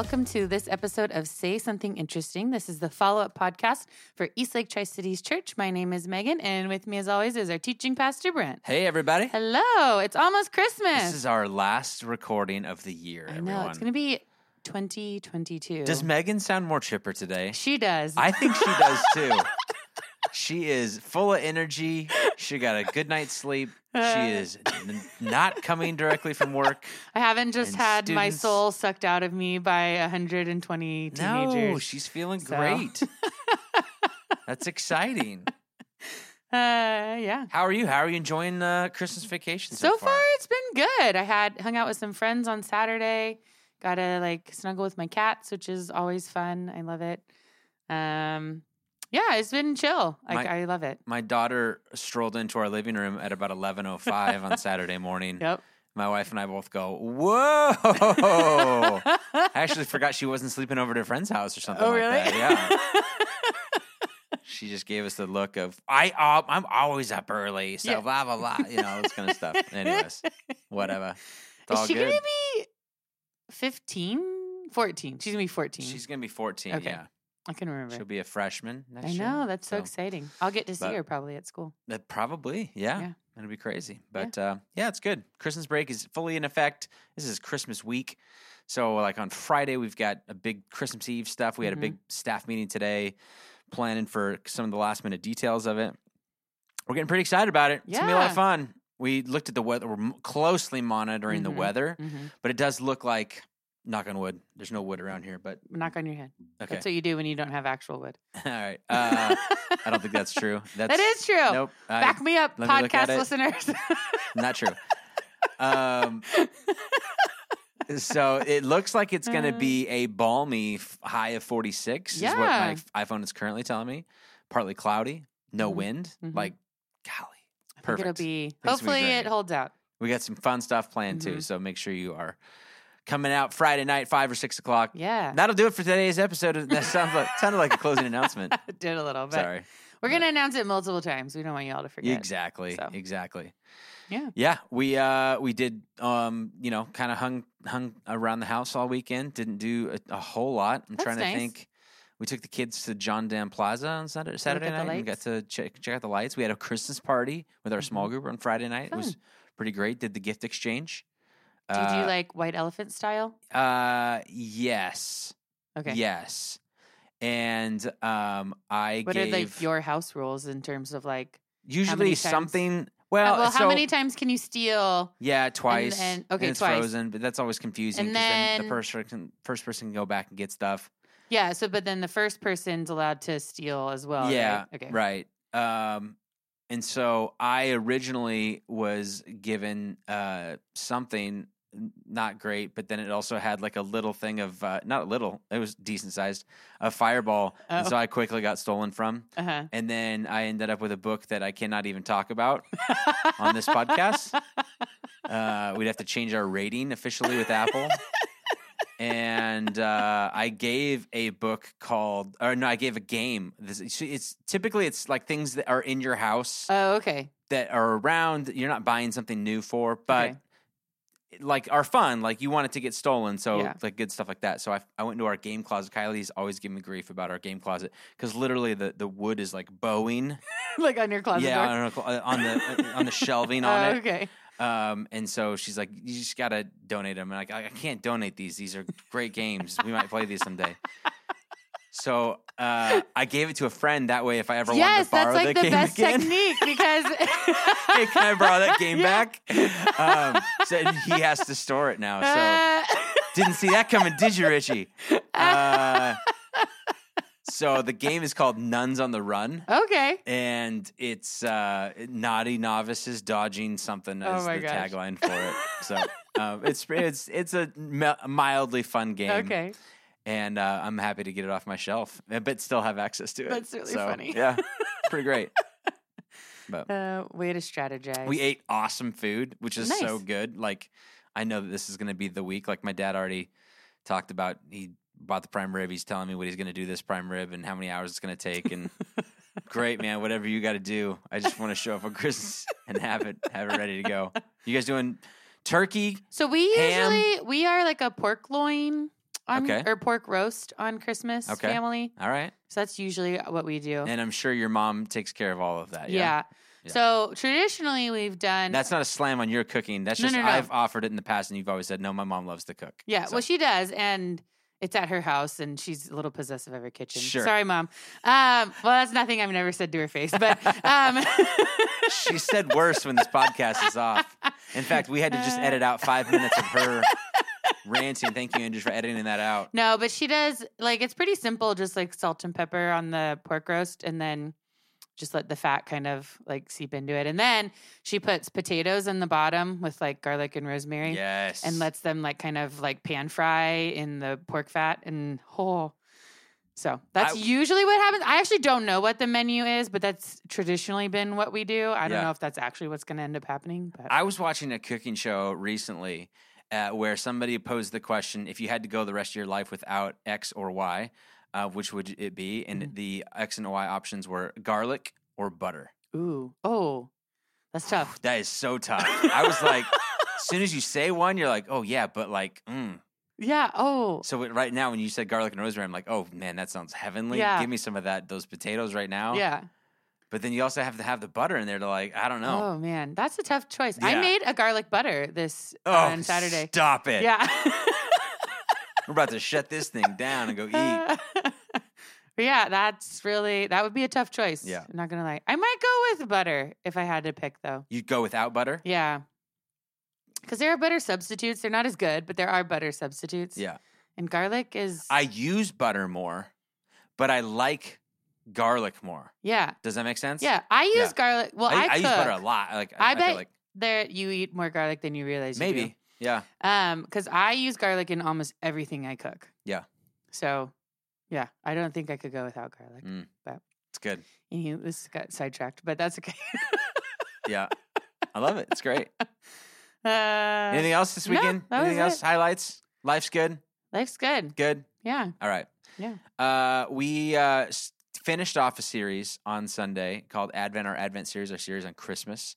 welcome to this episode of Say Something Interesting. This is the follow up podcast for Eastlake Tri Cities Church. My name is Megan, and with me, as always, is our teaching pastor, Brent. Hey, everybody. Hello, it's almost Christmas. This is our last recording of the year, I know, everyone. it's going to be 2022. Does Megan sound more chipper today? she does. I think she does too. she is full of energy. She got a good night's sleep. She is n- not coming directly from work. I haven't just had my soul sucked out of me by 120 teenagers. No, she's feeling So. great. That's exciting. Uh, yeah. How are you? How are you enjoying uh, Christmas vacation so, So far, it's been good. I had hung out with some friends on Saturday. Got to like snuggle with my cats, which is always fun. I love it. Um, yeah, it's been chill. Like My- I love it. My daughter strolled into our living room at about 11:05 on Saturday morning. Yep. My wife and I both go, "Whoa!" I actually forgot she wasn't sleeping over at a friend's house or something Oh, like really? that. Yeah. she just gave us the look of, "I, uh, I'm always up early, so Yeah. blah blah blah," you know, this kind of stuff. Anyways, whatever. It's all Is she good. gonna be 15? 14. She's gonna be 14. She's gonna be 14. Okay. Yeah, I can remember. she'll be a freshman next I year. know. That's so, so- exciting. I'll get to see her probably at school. Uh, probably, yeah. Yeah. That'd be crazy. But yeah. Uh, yeah, it's good. Christmas break is fully in effect. This is Christmas week. So, like on Friday, we've got a big Christmas Eve stuff. We had Mhm. a big staff meeting today, planning for some of the last minute details of it. We're getting pretty excited about it. It's gonna be a lot of fun. We looked at the weather. We're closely monitoring the Mhm. weather, Mm-hmm. but it does look like, knock on wood, there's no wood around here. But Knock on your head. okay, That's what you do when you don't have actual wood. all right. Uh, I don't think that's true. That's, that is true. Nope. I- Back me up, podcast listeners. Not true. um, so it looks like it's going to be a balmy high of 46 is what my iPhone is currently telling me. Partly cloudy, no Mhm. wind. Mhm. Like, golly, I perfect. it'll be. it's gonna be Hopefully, it holds out. we got some fun stuff planned too. Mhm. So make sure you are coming out Friday night, five or six o'clock. Yeah, That'll do it for today's episode. That sounds like sounded like a closing announcement. Did a little, but Sorry. we're gonna announce it multiple times. We don't want y'all to forget. Exactly. So. Exactly. Yeah. Yeah. We uh we did um, you know, kind of hung hung around the house all weekend. Didn't do a, a whole lot. I'm That's trying to nice. think. We took the kids to John Dam Plaza on Saturday, Saturday night and got to check check out the lights. We had a Christmas party with our small Mhm. group on Friday night. It was pretty great. Did the gift exchange. Did you Uh, like white elephant style? uh yes. Okay. Yes. And um I What gave are like your house rules in terms of like? usually something Uh, well, well, how so- many times can you steal? Yeah, twice. then- and okay, it's twice. frozen, but that's always confusing And because then, the first person, first person can go back and get stuff. Yeah. So, but then the first person's allowed to steal as well. yeah, Right? Okay. right. Um, and so I originally was given uh, something not great, but then it also had like a little thing of uh, not little, it was decent sized, a fireball. And Oh. so I quickly got stolen from. Uh huh. And then I ended up with a book that I cannot even talk about on this podcast. Uh, we'd have to change our rating officially with Apple. and uh, I gave a book called, or no, I gave a game. This, it's, it's typically it's like things that are in your house Oh, okay. that are around. You're not buying something new for, but Okay. Like are fun. Like you want it to get stolen, so Yeah. like good stuff like that. So I, I went into our game closet. Kylie's always giving me grief about our game closet because literally the, the wood is like bowing. like on your closet yeah, door. on, on the on the shelving on it. okay. Um, and so she's like, "You just gotta donate them." And like, I, I can't donate these. These are great games. We might play these someday. So uh, I gave it to a friend. That way, if I ever Yes, wanted to borrow that's like the best again, technique because. hey, can I borrow that game Yeah. back? Um, so he has to store it now. So Uh, didn't see that coming, did you, Richie? Uh, so the game is called Nuns on the Run. okay. and it's uh, naughty novices dodging something Oh as my the gosh. tagline for it. So um, it's it's it's a mildly fun game, Okay. And uh, I'm happy to get it off my shelf, uh, but still have access to it. That's really So, funny. Yeah, pretty great. But Uh, way to strategize. we ate awesome food, which is so good. Like I know that this is going to be the week. Like my dad already talked about. He bought the prime rib. He's telling me what he's going to do this prime rib and how many hours it's going to take. And great, man. Whatever you got to do. I just want to show up on Christmas and have it have it ready to go. You guys doing turkey? So we Ham. usually we are like a pork loin on Okay. or pork roast on Christmas Okay. family. All right. So that's usually what we do. And I'm sure your mom takes care of all of that. Yeah. yeah. Yeah. So traditionally we've done That's not a slam on your cooking. That's No, just no, no. I've offered it in the past, and you've always said no. My mom loves to cook. Yeah, So- well, she does, and it's at her house, and she's a little possessive of her kitchen. Sure. Sorry, mom. Um, well, that's nothing I've never said to her face, but um, she said worse when this podcast is off. In fact, we had to just edit out five minutes of her ranting. Thank you, Andrew, for editing that out. no, but she does like it's pretty simple, just like salt and pepper on the pork roast, and then just let the fat kind of like seep into it, and then she puts potatoes in the bottom with like garlic and rosemary. Yes. and lets them like kind of like pan fry in the pork fat and oh so that's I- usually what happens i actually don't know what the menu is but that's traditionally been what we do i don't Yeah. know if that's actually what's going to end up happening but I was watching a cooking show recently uh, where somebody posed the question: if you had to go the rest of your life without X or Y, uh, which would it be? And Mhm. the X and Y options were garlic or butter. ooh oh that's tough That is so tough. I was like, as soon as you say one, you're like, oh yeah, but like, mm. yeah oh so right now when you said garlic and rosemary, I'm like, oh man, that sounds heavenly. Yeah. Give me some of that, those potatoes right now. yeah But then you also have to have the butter in there to like, I don't know. oh man that's a tough choice i made a garlic butter this uh, Oh, on saturday Stop it. yeah We're about to shut this thing down and go eat. But yeah, that's really that would be a tough choice. Yeah. I'm not gonna lie. I might go with butter if I had to pick though. You'd go without butter? Yeah. Because there are butter substitutes. They're not as good, but there are butter substitutes. Yeah. And garlic is I use butter more, but I like garlic more. yeah. Does that make sense? Yeah. I use Yeah. garlic. Well, I, I, I use butter a lot. Like I I, bet feel like There you eat more garlic than you realize you do. maybe. Yeah. Um, because I use garlic in almost everything I cook. Yeah. So yeah, I don't think I could go without garlic. Mm. But It's good. anywho, this got sidetracked, but that's okay. Yeah. I love it. It's great. uh, Anything else this no, weekend? that was Anything else? it. Highlights? Life's good. life's good. Good. Yeah. All right. Yeah. Uh, we uh, s- finished off a series on Sunday called Advent, our Advent series, our series on Christmas,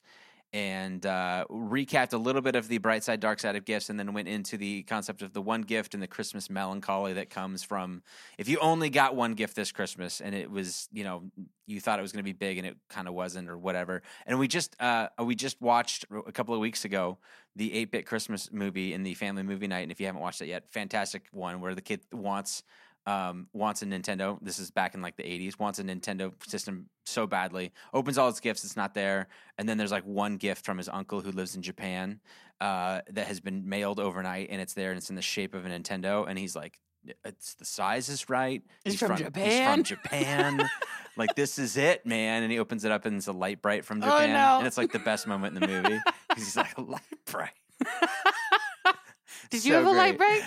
and uh, recapped a little bit of the bright side, dark side of gifts, and then went into the concept of the one gift and the Christmas melancholy that comes from if you only got one gift this Christmas and it was, you know, you thought it was going to be big and it kind of wasn't or whatever. And we just uh, we just watched a couple of weeks ago the 8-bit Christmas movie in the family movie night, and if you haven't watched it yet, fantastic one where the kid wants um, wants a Nintendo. This is back in like the 80s. Wants a Nintendo system so badly. Opens all its gifts. It's not there. And then there's like one gift from his uncle who lives in Japan uh, that has been mailed overnight, and it's there, and it's in the shape of a Nintendo. And he's like, "It's the size is right. It's he's from He's Japan?" from Japan. like this is it, man." And he opens it up, and it's a Lite-Brite from Oh, Japan, no. and it's like the best moment in the movie because he's like a light bright. Did you have a light great.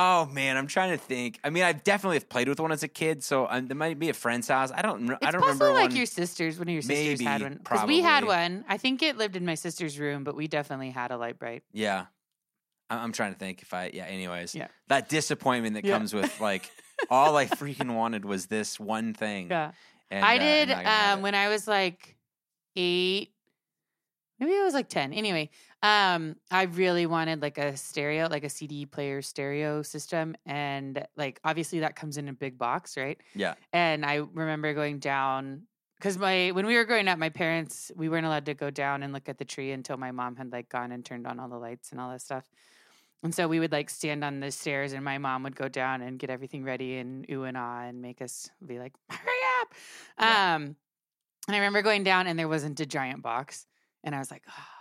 Oh man, I'm trying to think. I mean, I definitely have played with one as a kid, so um, there might be a friend's house. I don't. It's I don't remember like one. your sisters. One of your sisters Maybe, had one because we had one. I think it lived in my sister's room, but we definitely had a Lite-Brite. Yeah, I- I'm trying to think if I. Yeah. Anyways, Yeah. that disappointment that Yeah. comes with like all I freaking wanted was this one thing. Yeah, and, I uh, did I'm not gonna have um, when I was like eight. Maybe I was like ten. Anyway, um, I really wanted like a stereo, like a CD player stereo system, and like obviously that comes in a big box, right? Yeah. And I remember going down because my when we were growing up, my parents we weren't allowed to go down and look at the tree until my mom had like gone and turned on all the lights and all that stuff. And so we would like stand on the stairs, and my mom would go down and get everything ready and ooh and ah and make us be like, "Hurry up!" Yeah. Um, and I remember going down, and there wasn't a giant box, and I was like, "Oh,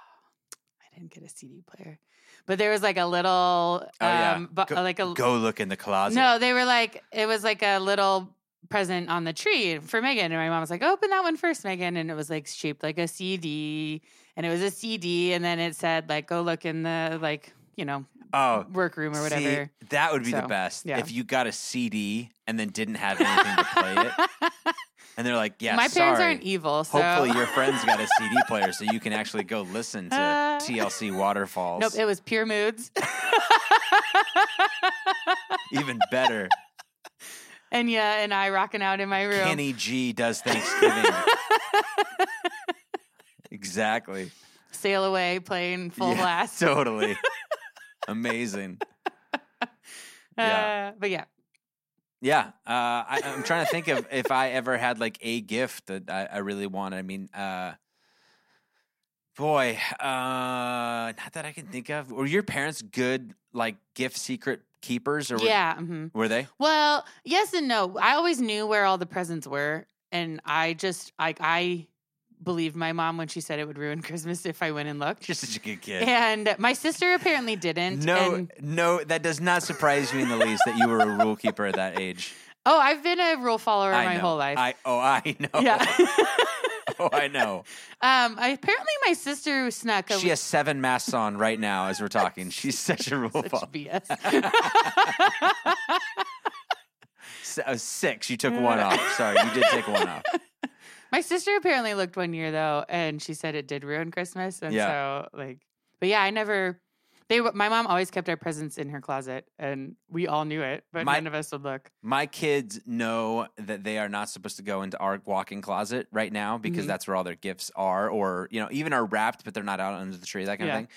Didn't get a CD player." But there was like a little, Oh, yeah. um, bu- like a Go look in the closet. no, they were like, it was like a little present on the tree for Megan. And my mom was like, open that one first, Megan. And it was like shaped like a CD. And it was a CD. And then it said, like, go look in the, like, you know, Oh, workroom or see, whatever. that would be the best yeah. if you got a CD and then didn't have anything to play it, and they're like, "Yeah, my parents sorry. aren't evil. So. Hopefully, your friend's got a CD player so you can actually go listen to Uh, TLC Waterfalls. Nope, it was pure moods. Even better. and yeah, and I rocking out in my room. Kenny G does Thanksgiving. exactly. Sail away playing full Yeah, blast. Totally. Amazing. Yeah. Uh, but yeah, Yeah, uh, I, I'm trying to think of if I ever had like a gift that I, I really wanted. I mean, uh, boy, uh, not that I can think of. Were your parents good like gift secret keepers, or were, yeah. hmm were they? Well, yes and no. I always knew where all the presents were, and I just like I believed my mom when she said it would ruin Christmas if I went and looked. You're such a good kid. And my sister apparently didn't. No, and- no, that does not surprise me in the least that you were a rule keeper at that age. oh, I've been a rule follower I my know. whole life. I oh, I know. yeah. oh, I know. um. I, apparently, my sister snuck a She has seven masks on right now as we're talking. She's such a rule such follower. BS. Uh, six. You took one off. Sorry, you did take one off. My sister apparently looked one year though, and she said it did ruin Christmas. And Yeah. so, like, but yeah, I never. They, my mom always kept our presents in her closet, and we all knew it, but My- none of us would look. My kids know that they are not supposed to go into our walk-in closet right now because Mhm. that's where all their gifts are, or you know, even are wrapped, but they're not out under the tree, that kind Yeah. of thing.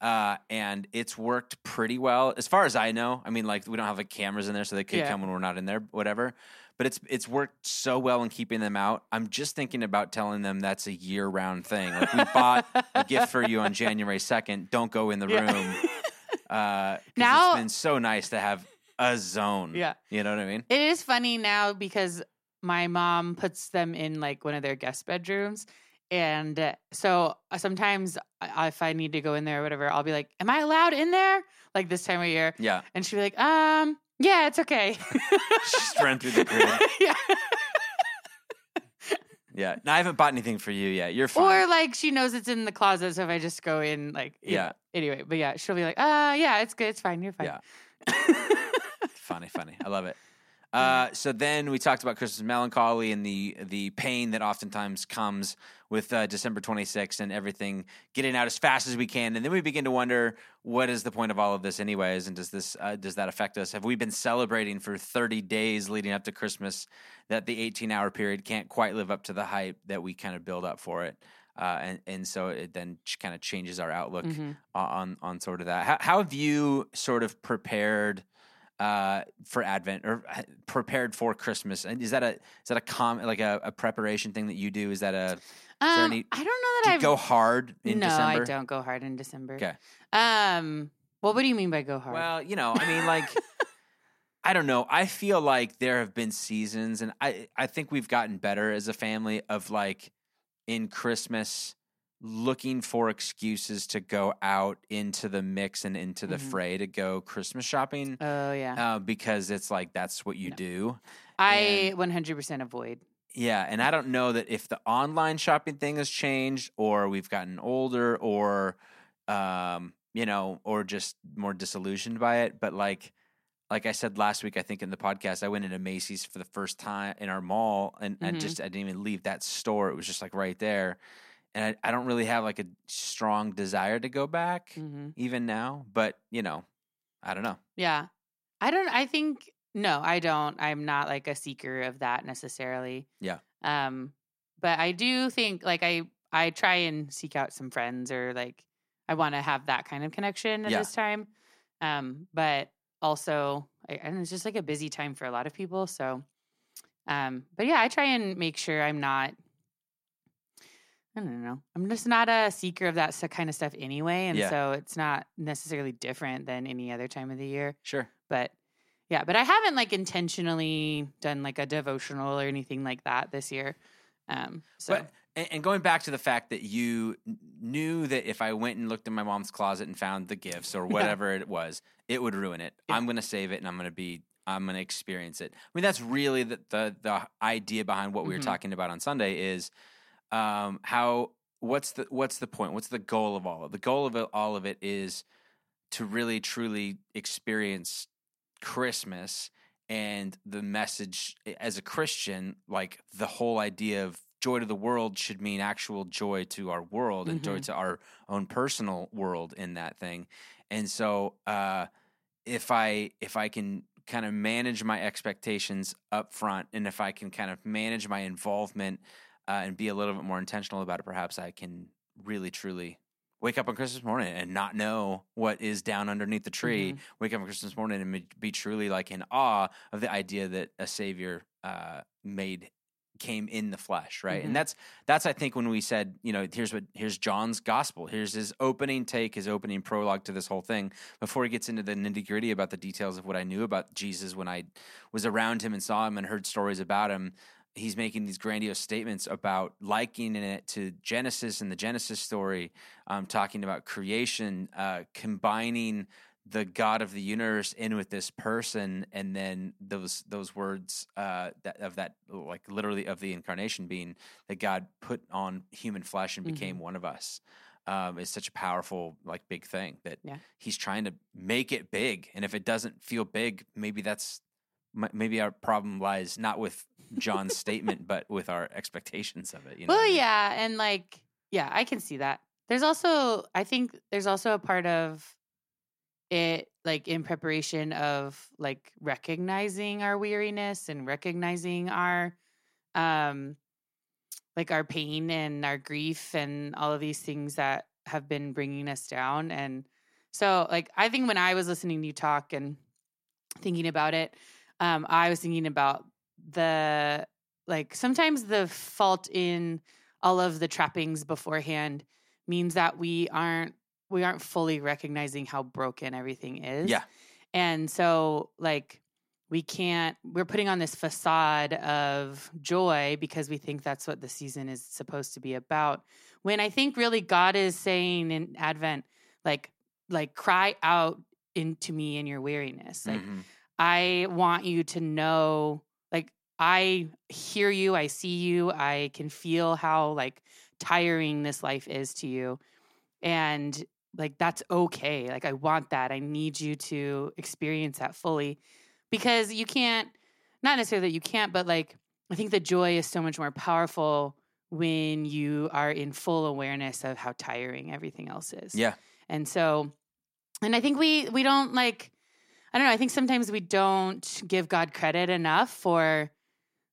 Uh, and it's worked pretty well, as far as I know. I mean, like we don't have like cameras in there, so they could Yeah. come when we're not in there, whatever. But it's it's worked so well in keeping them out. I'm just thinking about telling them that's a year-round thing. Like we bought a gift for you on January second. Don't go in the Yeah. room. Uh, Now- it's been so nice to have a zone. Yeah. you know what I mean. It is funny now because my mom puts them in like one of their guest bedrooms. And uh, so uh, sometimes if I need to go in there or whatever, I'll be like, Am I allowed in there? Like this time of year. Yeah, And she'll be like, Um, yeah, it's okay. just run through the crib. yeah. Yeah, no, I haven't bought anything for you yet. You're fine. Or like she knows it's in the closet. So if I just go in, like, Yeah. know, Anyway, but yeah, she'll be like, Uh, yeah, it's good. It's fine. You're fine. Yeah. funny, funny. I love it. Uh, so then we talked about Christmas melancholy and the the pain that oftentimes comes with uh, December 26th and everything getting out as fast as we can, and then we begin to wonder what is the point of all of this, anyways, and does this uh, does that affect us? Have we been celebrating for 30 days leading up to Christmas that the 18 hour period can't quite live up to the hype that we kind of build up for it? Uh, and and so it then kind of changes our outlook Mhm. on on sort of that. How, how have you sort of prepared uh, for Advent or uh, prepared for Christmas? And is that a is that a com like a, a preparation thing that you do? Is that a Um, any- I don't know that you I've go hard in no, December? I don't go hard in December. Okay. Um. Well, what do you mean by go hard? Well, you know, I mean, like, I don't know. I feel like there have been seasons, and I I think we've gotten better as a family of like in Christmas looking for excuses to go out into the mix and into the Mhm. fray to go Christmas shopping. oh yeah, Uh, because it's like that's what you No. do. I 100% avoid. Yeah, and I don't know that if the online shopping thing has changed, or we've gotten older, or um, you know, or just more disillusioned by it. But like, like I said last week, I think in the podcast, I went into Macy's for the first time in our mall, and I Mhm. just I didn't even leave that store. It was just like right there, and I, I don't really have like a strong desire to go back hmm even now. But you know, I don't know. Yeah, I don't. I think no, I don't. I'm not like a seeker of that necessarily. Yeah. Um, but I do think like I I try and seek out some friends or like I want to have that kind of connection at Yeah. this time. Um, but also, I, and it's just like a busy time for a lot of people. So, um, but yeah, I try and make sure I'm not. I don't know. I'm just not a seeker of that kind of stuff anyway, and Yeah. so it's not necessarily different than any other time of the year. Sure. But yeah, but I haven't like intentionally done like a devotional or anything like that this year. Um, so But and, going back to the fact that you knew that if I went and looked in my mom's closet and found the gifts or Yeah. whatever it was, it would ruin it. Yeah. I'm going to save it and I'm going to be I'm going to experience it. I mean, that's really the the, the idea behind what we were Mhm. talking about on Sunday is um, how what's the what's the point? What's the goal of all of it? The goal of it, all of it is to really truly experience Christmas and the message eh, as a Christian, like the whole idea of joy to the world should mean actual joy to our world and joy Mhm. to our own personal world in that thing. And so uh if I if I can kind of manage my expectations up front and if I can kind of manage my involvement uh, and be a little bit more intentional about it, perhaps I can really truly wake up on Christmas morning and not know what is down underneath the tree. Mhm. Wake up on Christmas morning and be- truly like in awe of the idea that a savior uh, made came in the flesh, right? Mhm. And that's that's I think when we said, you know, here's what here's John's gospel. Here's his opening take, his opening prologue to this whole thing before he gets into the nitty gritty about the details of what I knew about Jesus when I was around him and saw him and heard stories about him. He's making these grandiose statements about likening it to Genesis and the Genesis story, um, talking about creation, uh, combining the God of the universe in with this person, and then those those words uh, that of that like literally of the incarnation being that God put on human flesh and became one of us. Um, is such a powerful like big thing that Yeah. he's trying to make it big, and if it doesn't feel big, maybe that's maybe our problem lies not with John's statement, but with our expectations of it. You know well, yeah, and like, yeah, I can see that. There's also, I think, there's also a part of it, like in preparation of like recognizing our weariness and recognizing our, um, like our pain and our grief and all of these things that have been bringing us down. And so, like, I think when I was listening to you talk and thinking about it, um, I was thinking about the like sometimes the fault in all of the trappings beforehand means that we aren't we aren't fully recognizing how broken everything is. Yeah. And so like we can't we're putting on this facade of joy because we think that's what the season is supposed to be about. When I think really God is saying in Advent like like cry out into me in your weariness. Like Mhm. I want you to know, I hear you, I see you, I can feel how like tiring this life is to you. And like, that's okay. Like, I want that. I need you to experience that fully because you can't, not necessarily that you can't, but like, I think the joy is so much more powerful when you are in full awareness of how tiring everything else is. Yeah. And so, and I think we we don't like I don't know, I think sometimes we don't give God credit enough for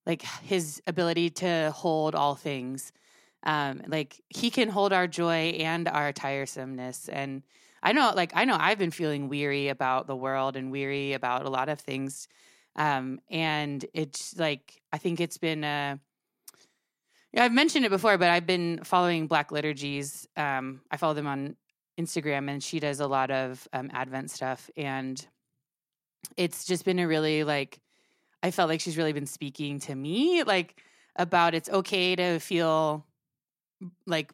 like his ability to hold all things. Um like he can hold our joy and our tiresomeness and I know like I know I've been feeling weary about the world and weary about a lot of things. Um and it's like I think it's been uh yeah, I've mentioned it before, but I've been following Black Liturgies. Um, I follow them on Instagram, and she does a lot of um, Advent stuff. And it's just been a really like, I felt like she's really been speaking to me, like about it's okay to feel like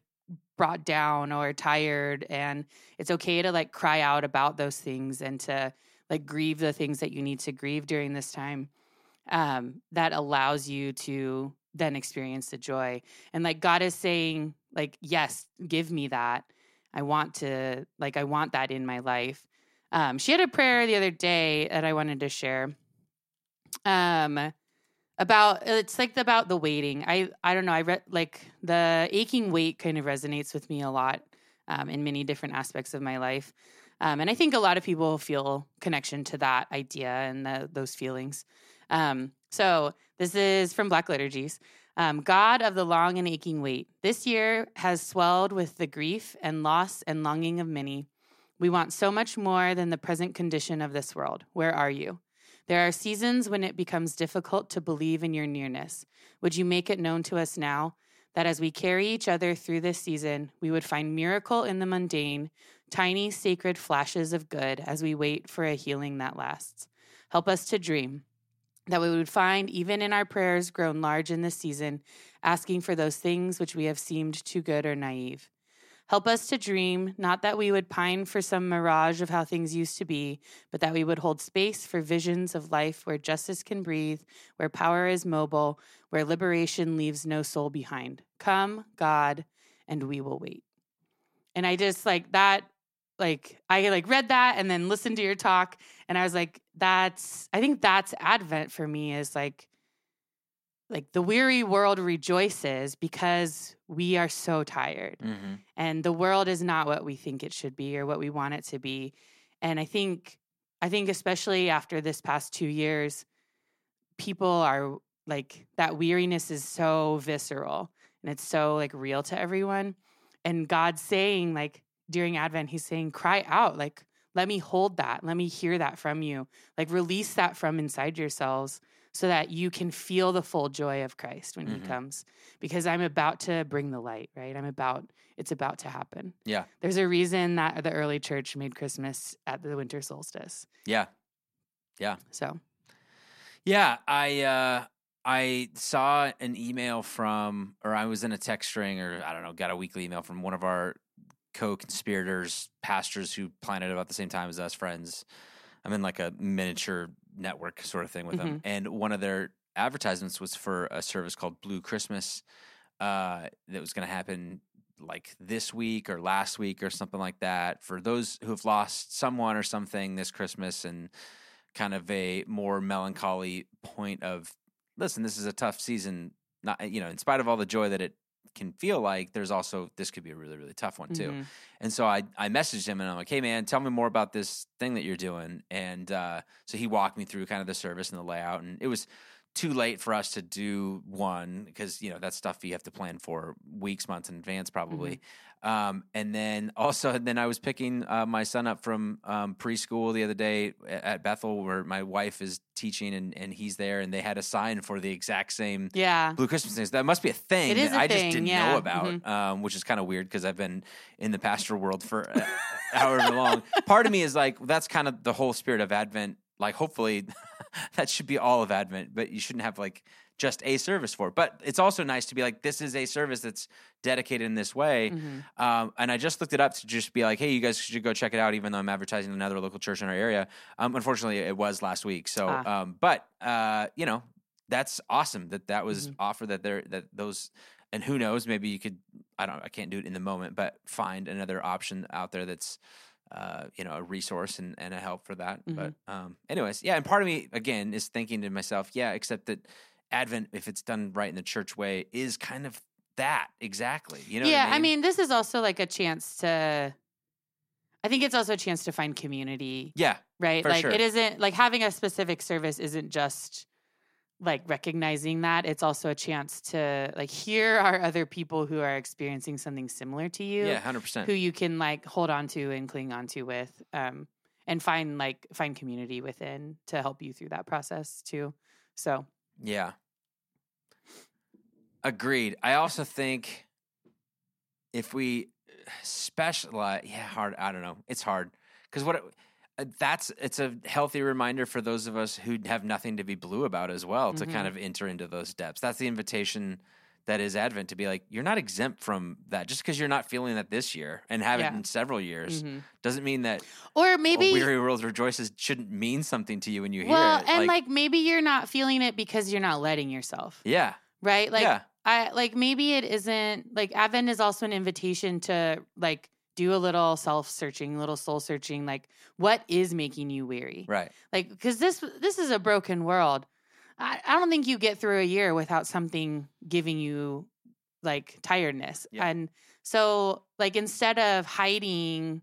brought down or tired, and it's okay to like cry out about those things and to like grieve the things that you need to grieve during this time. Um, that allows you to then experience the joy. And like God is saying, like, yes, give me that. I want to, like, I want that in my life. Um, she had a prayer the other day that I wanted to share. Um, about it's like about the waiting. I I don't know. I read like the aching weight kind of resonates with me a lot um, in many different aspects of my life, um, and I think a lot of people feel connection to that idea and the, those feelings. Um, so this is from Black Liturgies. Um, God of the long and aching wait, this year has swelled with the grief and loss and longing of many. We want so much more than the present condition of this world. Where are you? There are seasons when it becomes difficult to believe in your nearness. Would you make it known to us now that as we carry each other through this season, we would find miracle in the mundane, tiny sacred flashes of good as we wait for a healing that lasts? Help us to dream that we would find, even in our prayers grown large in this season, asking for those things which we have seemed too good or naive. Help us to dream, not that we would pine for some mirage of how things used to be, but that we would hold space for visions of life where justice can breathe, where power is mobile, where liberation leaves no soul behind. Come, God, and we will wait. And I just like that like I like read that and then listened to your talk and I was like that's I think that's advent for me is like like the weary world rejoices because we are so tired hmm and the world is not what we think it should be or what we want it to be and i think i think especially after this past 2 years people are like that weariness is so visceral and it's so like real to everyone and god's saying like during Advent, he's saying, cry out, like, let me hold that. Let me hear that from you. Like, release that from inside yourselves so that you can feel the full joy of Christ when Mhm. he comes. Because I'm about to bring the light, right? I'm about, it's about to happen. Yeah. There's a reason that the early church made Christmas at the winter solstice. Yeah. Yeah. So, Yeah, I uh I saw an email from or I was in a text string or I don't know, got a weekly email from one of our co-conspirators, pastors who planted about the same time as us, friends. I'm in like a miniature network sort of thing with them. And one of their advertisements was for a service called Blue Christmas uh that was going to happen like this week or last week or something like that for those who have lost someone or something this Christmas and kind of a more melancholy point of listen this is a tough season not you know in spite of all the joy that it can feel like there's also this could be a really really tough one too mhm. and so I, I messaged him and I'm like, hey man, tell me more about this thing that you're doing. And uh, so he walked me through kind of the service and the layout. And it was too late for us to do one because, you know, that's stuff you have to plan for weeks, months in advance probably. Um, and then also, then I was picking uh, my son up from um, preschool the other day at Bethel where my wife is teaching and, and he's there. And they had a sign for the exact same yeah. Blue Christmas things. That must be a thing It is a I just didn't yeah. know about, um, which is kind of weird because I've been in the pastoral world for uh, however long. Part of me is like, that's kind of the whole spirit of Advent. Like, hopefully, that should be all of Advent, but you shouldn't have like just a service for. But it's also nice to be like, this is a service that's dedicated in this way. Mhm. Um, and I just looked it up to just be like, hey, you guys should go check it out, even though I'm advertising another local church in our area. Um, unfortunately, it was last week. So, Ah. um, but uh, you know, that's awesome that that was Mhm. offered that there that those, and who knows, maybe you could. I don't. I can't do it in the moment, but find another option out there that's. Uh, you know, a resource and, and a help for that. But um, anyways, yeah. And part of me again is thinking to myself, yeah, except that Advent, if it's done right in the church way, is kind of that exactly. You know, what yeah, I mean? mean, this is also like a chance to. I think it's also a chance to find community, yeah, right? Like sure. it isn't like having a specific service isn't just like recognizing that. It's also a chance to like here are other people who are experiencing something similar to you, yeah, hundred percent. who you can like hold on to and cling on to with, um, and find like find community within to help you through that process too. So Yeah. Agreed. I also think if we specialize, yeah, hard. I don't know. It's hard because what it, uh, that's it's a healthy reminder for those of us who have nothing to be blue about as well to kind Mhm. of enter into those depths. That's the invitation that is Advent to be like you're not exempt from that just because you're not feeling that this year and haven't Yeah. in several years mhm. doesn't mean that or maybe weary world rejoices shouldn't mean something to you when you hear well, it. and like, maybe you're not feeling it because you're not letting yourself, yeah, right? Like yeah, I like maybe it isn't like Advent is also an invitation to like do a little self searching, a little soul searching. Like, what is making you weary? right, Like, because this this is a broken world. I, I don't think you get through a year without something giving you like tiredness. Yeah. And so, like, instead of hiding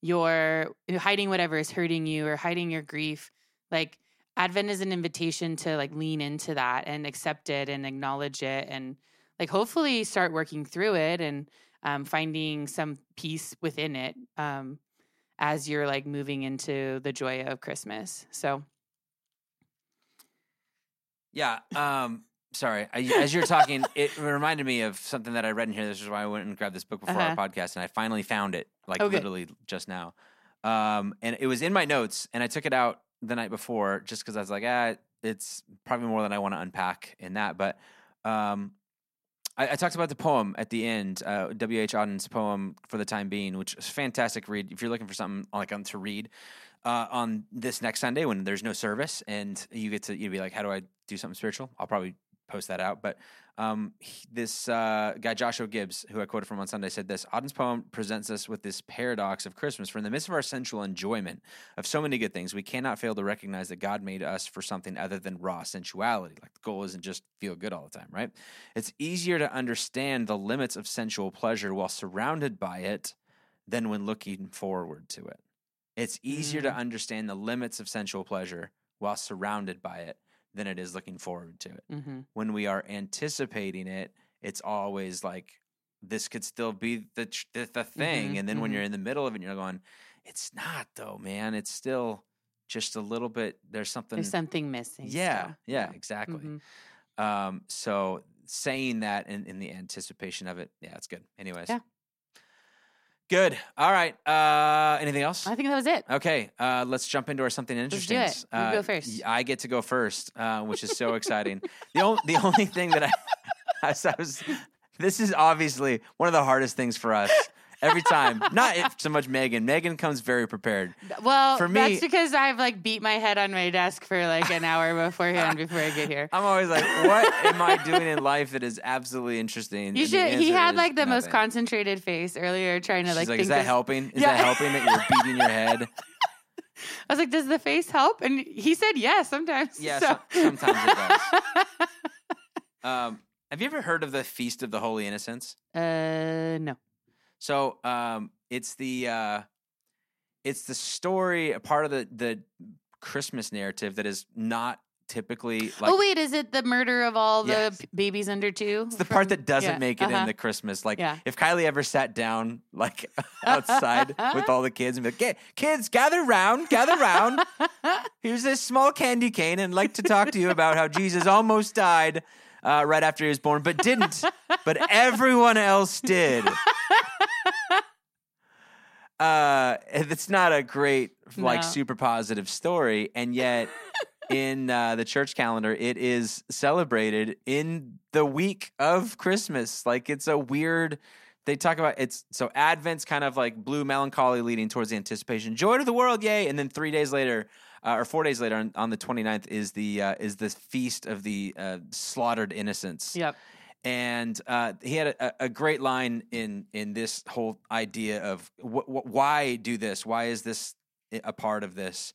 your hiding whatever is hurting you or hiding your grief, like Advent is an invitation to like lean into that and accept it and acknowledge it and like hopefully start working through it and um, finding some peace within it um, as you're like moving into the joy of Christmas. So Yeah. Um, sorry. I, as you're talking, it reminded me of something that I read in here. This is why I went and grabbed this book before Uh-huh. our podcast, and I finally found it, like Okay. literally just now. Um, and it was in my notes, and I took it out the night before just because I was like, ah, it's probably more than I want to unpack in that. But um, I, I talked about the poem at the end, uh, W. H. Auden's poem for the time being, which is fantastic read. If you're looking for something like um, to read uh, on this next Sunday when there's no service and you get to you be like, how do I do something spiritual? I'll probably post that out. But um, he- this uh, guy Joshua Gibbs, who I quoted from on Sunday, said this: Auden's poem presents us with this paradox of Christmas. For in the midst of our sensual enjoyment of so many good things, we cannot fail to recognize that God made us for something other than raw sensuality. Like the goal isn't just feel good all the time, right? It's easier to understand the limits of sensual pleasure while surrounded by it than when looking forward to it. It's easier to Mm. understand the limits of sensual pleasure while surrounded by it than it is looking forward to it. hmm When we are anticipating it, it's always like this could still be the the, the thing. Mhm, and then when mhm. you're in the middle of it, you're going, it's not though, man. It's still just a little bit. There's something. There's something missing. yeah, yeah, exactly. Mhm. Um, so saying that in, in the anticipation of it, yeah, it's good. Anyways. Yeah. Good. All right. Uh, anything else? I think that was it. Okay, uh, let's jump into our something Let's interesting. do it. You Uh, go first. I get to go first, uh, which is so exciting. the only the only thing that I, as I was, this is obviously one of the hardest things for us every time. Not so much Megan. Megan comes very prepared. Well, For me- that's because I've like beat my head on my desk for like an hour beforehand before I get here. I'm always like, what am I doing in life that is absolutely interesting? You And should. He had like the most concentrated face earlier, trying to She's like like, think. is that of- helping? Is Yeah. that helping that you're beating your head? I was like, "Does the face help?" And he said, "Yes, sometimes." Yeah, So- so- sometimes it does. Um, have you ever heard of the Feast of the Holy Innocents? uh, no. So um, it's the uh, it's the story, a part of the the Christmas narrative that is not typically like. oh wait, is it the murder of all the Yes. p- babies under two? it's the part that doesn't yeah, make it uh-huh. in the Christmas. Like, Yeah. if Kylie ever sat down like outside with all the kids and be like, "Ki- "Kids, gather round, gather round. Here's this small candy cane, and I'd like to talk to you about how Jesus almost died uh, right after he was born, but didn't. But everyone else did." Uh it's not a great like No. super positive story and yet in uh, the church calendar it is celebrated in the week of christmas like it's a weird they talk about it's so advent's kind of like blue melancholy leading towards the anticipation joy to the world yay and then three days later uh, or four days later on, on the 29th is the uh, is the feast of the uh, slaughtered innocents Yep. And uh, he had a, a great line in in this whole idea of wh- wh- why do this? Why is this a part of this?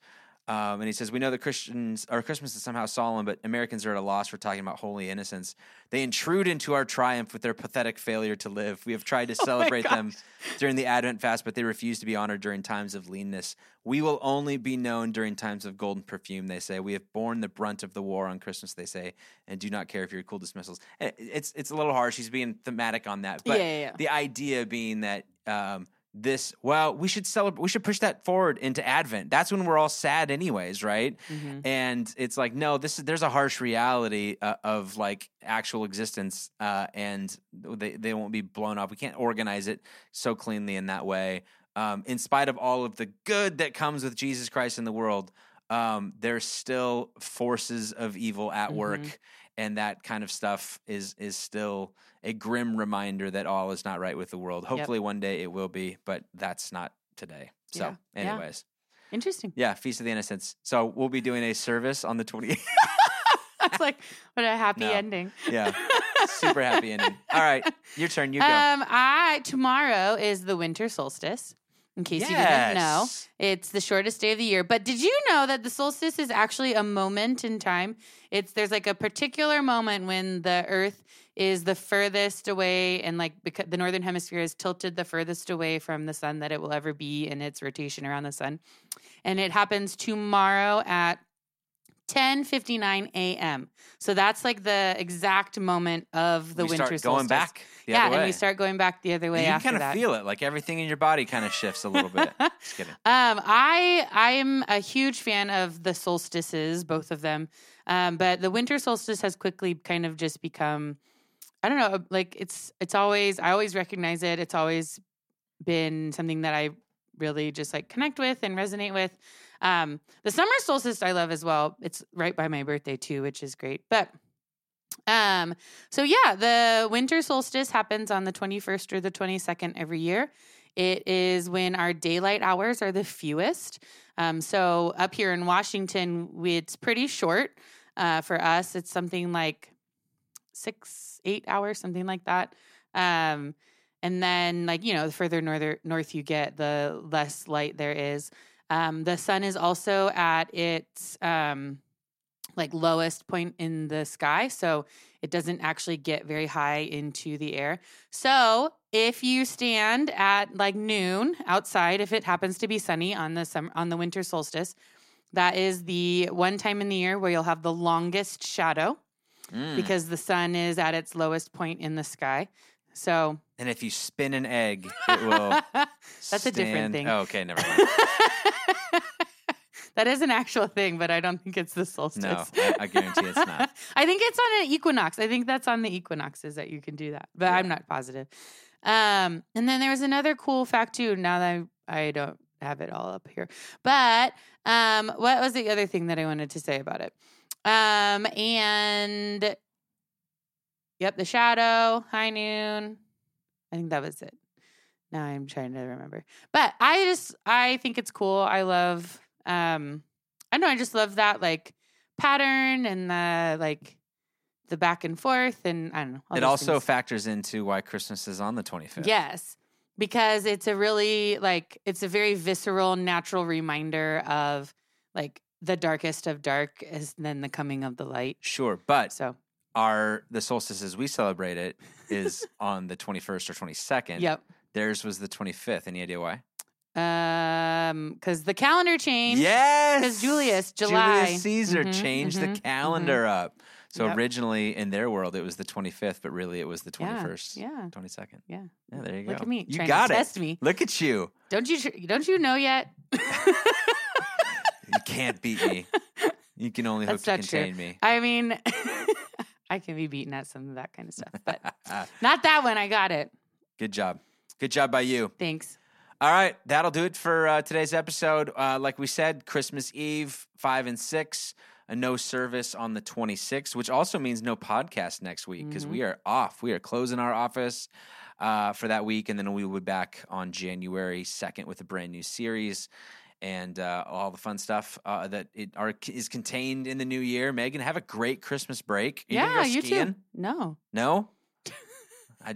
Um, and he says, "We know that Christians or Christmas is somehow solemn, but Americans are at a loss for talking about holy innocents. They intrude into our triumph with their pathetic failure to live. We have tried to celebrate them during the Advent fast, but they refuse to be honored during times of leanness. We will only be known during times of golden perfume, they say. We have borne the brunt of the war on Christmas, they say, and do not care if your cool dismissals. And It's it's a little harsh. He's being thematic on that, but Yeah, yeah, yeah. the idea being that um, this well, we should celebrate. We should push that forward into Advent. That's when we're all sad, anyways, right? Mhm. and it's like no this is there's a harsh reality uh, of like actual existence uh, and they, they won't be blown up we can't organize it so cleanly in that way um, in spite of all of the good that comes with jesus christ in the world um, there's still forces of evil at work Mhm. And that kind of stuff is is still a grim reminder that all is not right with the world hopefully one day it will be but that's not today so Yeah. Yeah. anyways Interesting. yeah, Feast of the Innocents. So we'll be doing a service on the 28th. That's like what a happy No. ending. yeah, super happy ending. All right, your turn. You go. Um, I tomorrow is the winter solstice. In case you didn't know, it's the shortest day of the year. But did you know that the solstice is actually a moment in time? It's there's like a particular moment when the Earth is the furthest away, and like because the northern hemisphere is tilted the furthest away from the sun that it will ever be in its rotation around the sun, and it happens tomorrow at 10:59 a.m. So that's like the exact moment of the we winter start solstice. back the yeah, other way. and we start going back the other way you kind of that. feel it, like everything in your body kind of shifts a little bit. Just kidding. Um, I I am a huge fan of the solstices, both of them. Um, but the winter solstice has quickly kind of just become, I don't know, like it's it's always I always recognize it. It's always been something that I really just like connect with and resonate with. Um, the summer solstice I love as well. It's right by my birthday too, which is great. But um, so yeah, the winter solstice happens on the 21st or the 22nd every year. It is when our daylight hours are the fewest. Um, so up here in Washington, it's pretty short. Uh, for us, it's something like six, eight hours, something like that. Um, and then, like you know, the further norther north you get, the less light there is. Um, the sun is also at its um, like lowest point in the sky, so it doesn't actually get very high into the air. So if you stand at like noon outside, if it happens to be sunny on the summer on the winter solstice, that is the one time in the year where you'll have the longest shadow Mm. because the sun is at its lowest point in the sky. So And if you spin an egg, it will. That's a different thing. Oh, okay, never mind. that is an actual thing, but I don't think it's the solstice. No, I, I guarantee it's not. I think it's on an equinox. I think that's on the equinoxes that you can do that, but Yeah. I'm not positive. Um, and then there was another cool fact too. Now that I, I don't have it all up here, but um, what was the other thing that I wanted to say about it? Um, and yep, the shadow, high noon. I think that was it. Now I'm trying to remember, but I just I think it's cool. I love um, I know I just love that like pattern and the like the back and forth and I don't know. It also things. factors into why Christmas is on the 25th. Yes. Because it's a really like it's a very visceral, natural reminder of like the darkest of dark is then the coming of the light. Sure, but So our the solstices we celebrate it is on the 21st or 22nd. yep. Theirs was the 25th. Any idea why? Um because the calendar changed. Yes. Because Julius, July. Julius Caesar Mhm, changed mhm, the calendar up. So Yep. originally in their world it was the 25th, but really it was the 21st, Yeah. 22nd. Yeah. Yeah, there you go. Look at me. You got to it. test me. Look at you. Don't you don't you know yet? You can't beat me. You can only hope That's to not true. contain me. I mean I can be beaten at some of that kind of stuff, but not that one. I got it. Good job. Good job by you. Thanks. All right, that'll do it for uh, today's episode. Uh, like we said, Christmas Eve, 5 and 6, a no service on the 26th, which also means no podcast next week because Mhm. we are off. We are closing our office uh, for that week, and then we will be back on January 2nd with a brand new series and uh, all the fun stuff uh, that it are, is contained in the new year. Megan, have a great Christmas break. You yeah, you skiing? too. No. No? I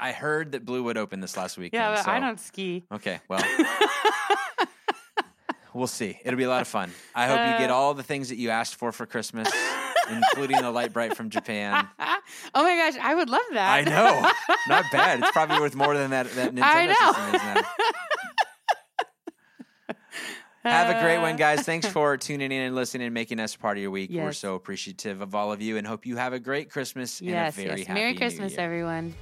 I heard that Bluewood opened this last weekend. Yeah, but I so- don't ski. Okay, well, we'll see. It'll be a lot of fun. I hope you get Uh, all the things that you asked for for Christmas, including the Lite-Brite from Japan. oh my gosh, I would love that. I know, not bad. It's probably worth more than that. That Nintendo I system is now. Have a great one, guys. Thanks for tuning in and listening and making us part of your week. We're so appreciative of all of you and hope you have a great Christmas Yes, and a very yes. happy Merry New Christmas, Year. everyone.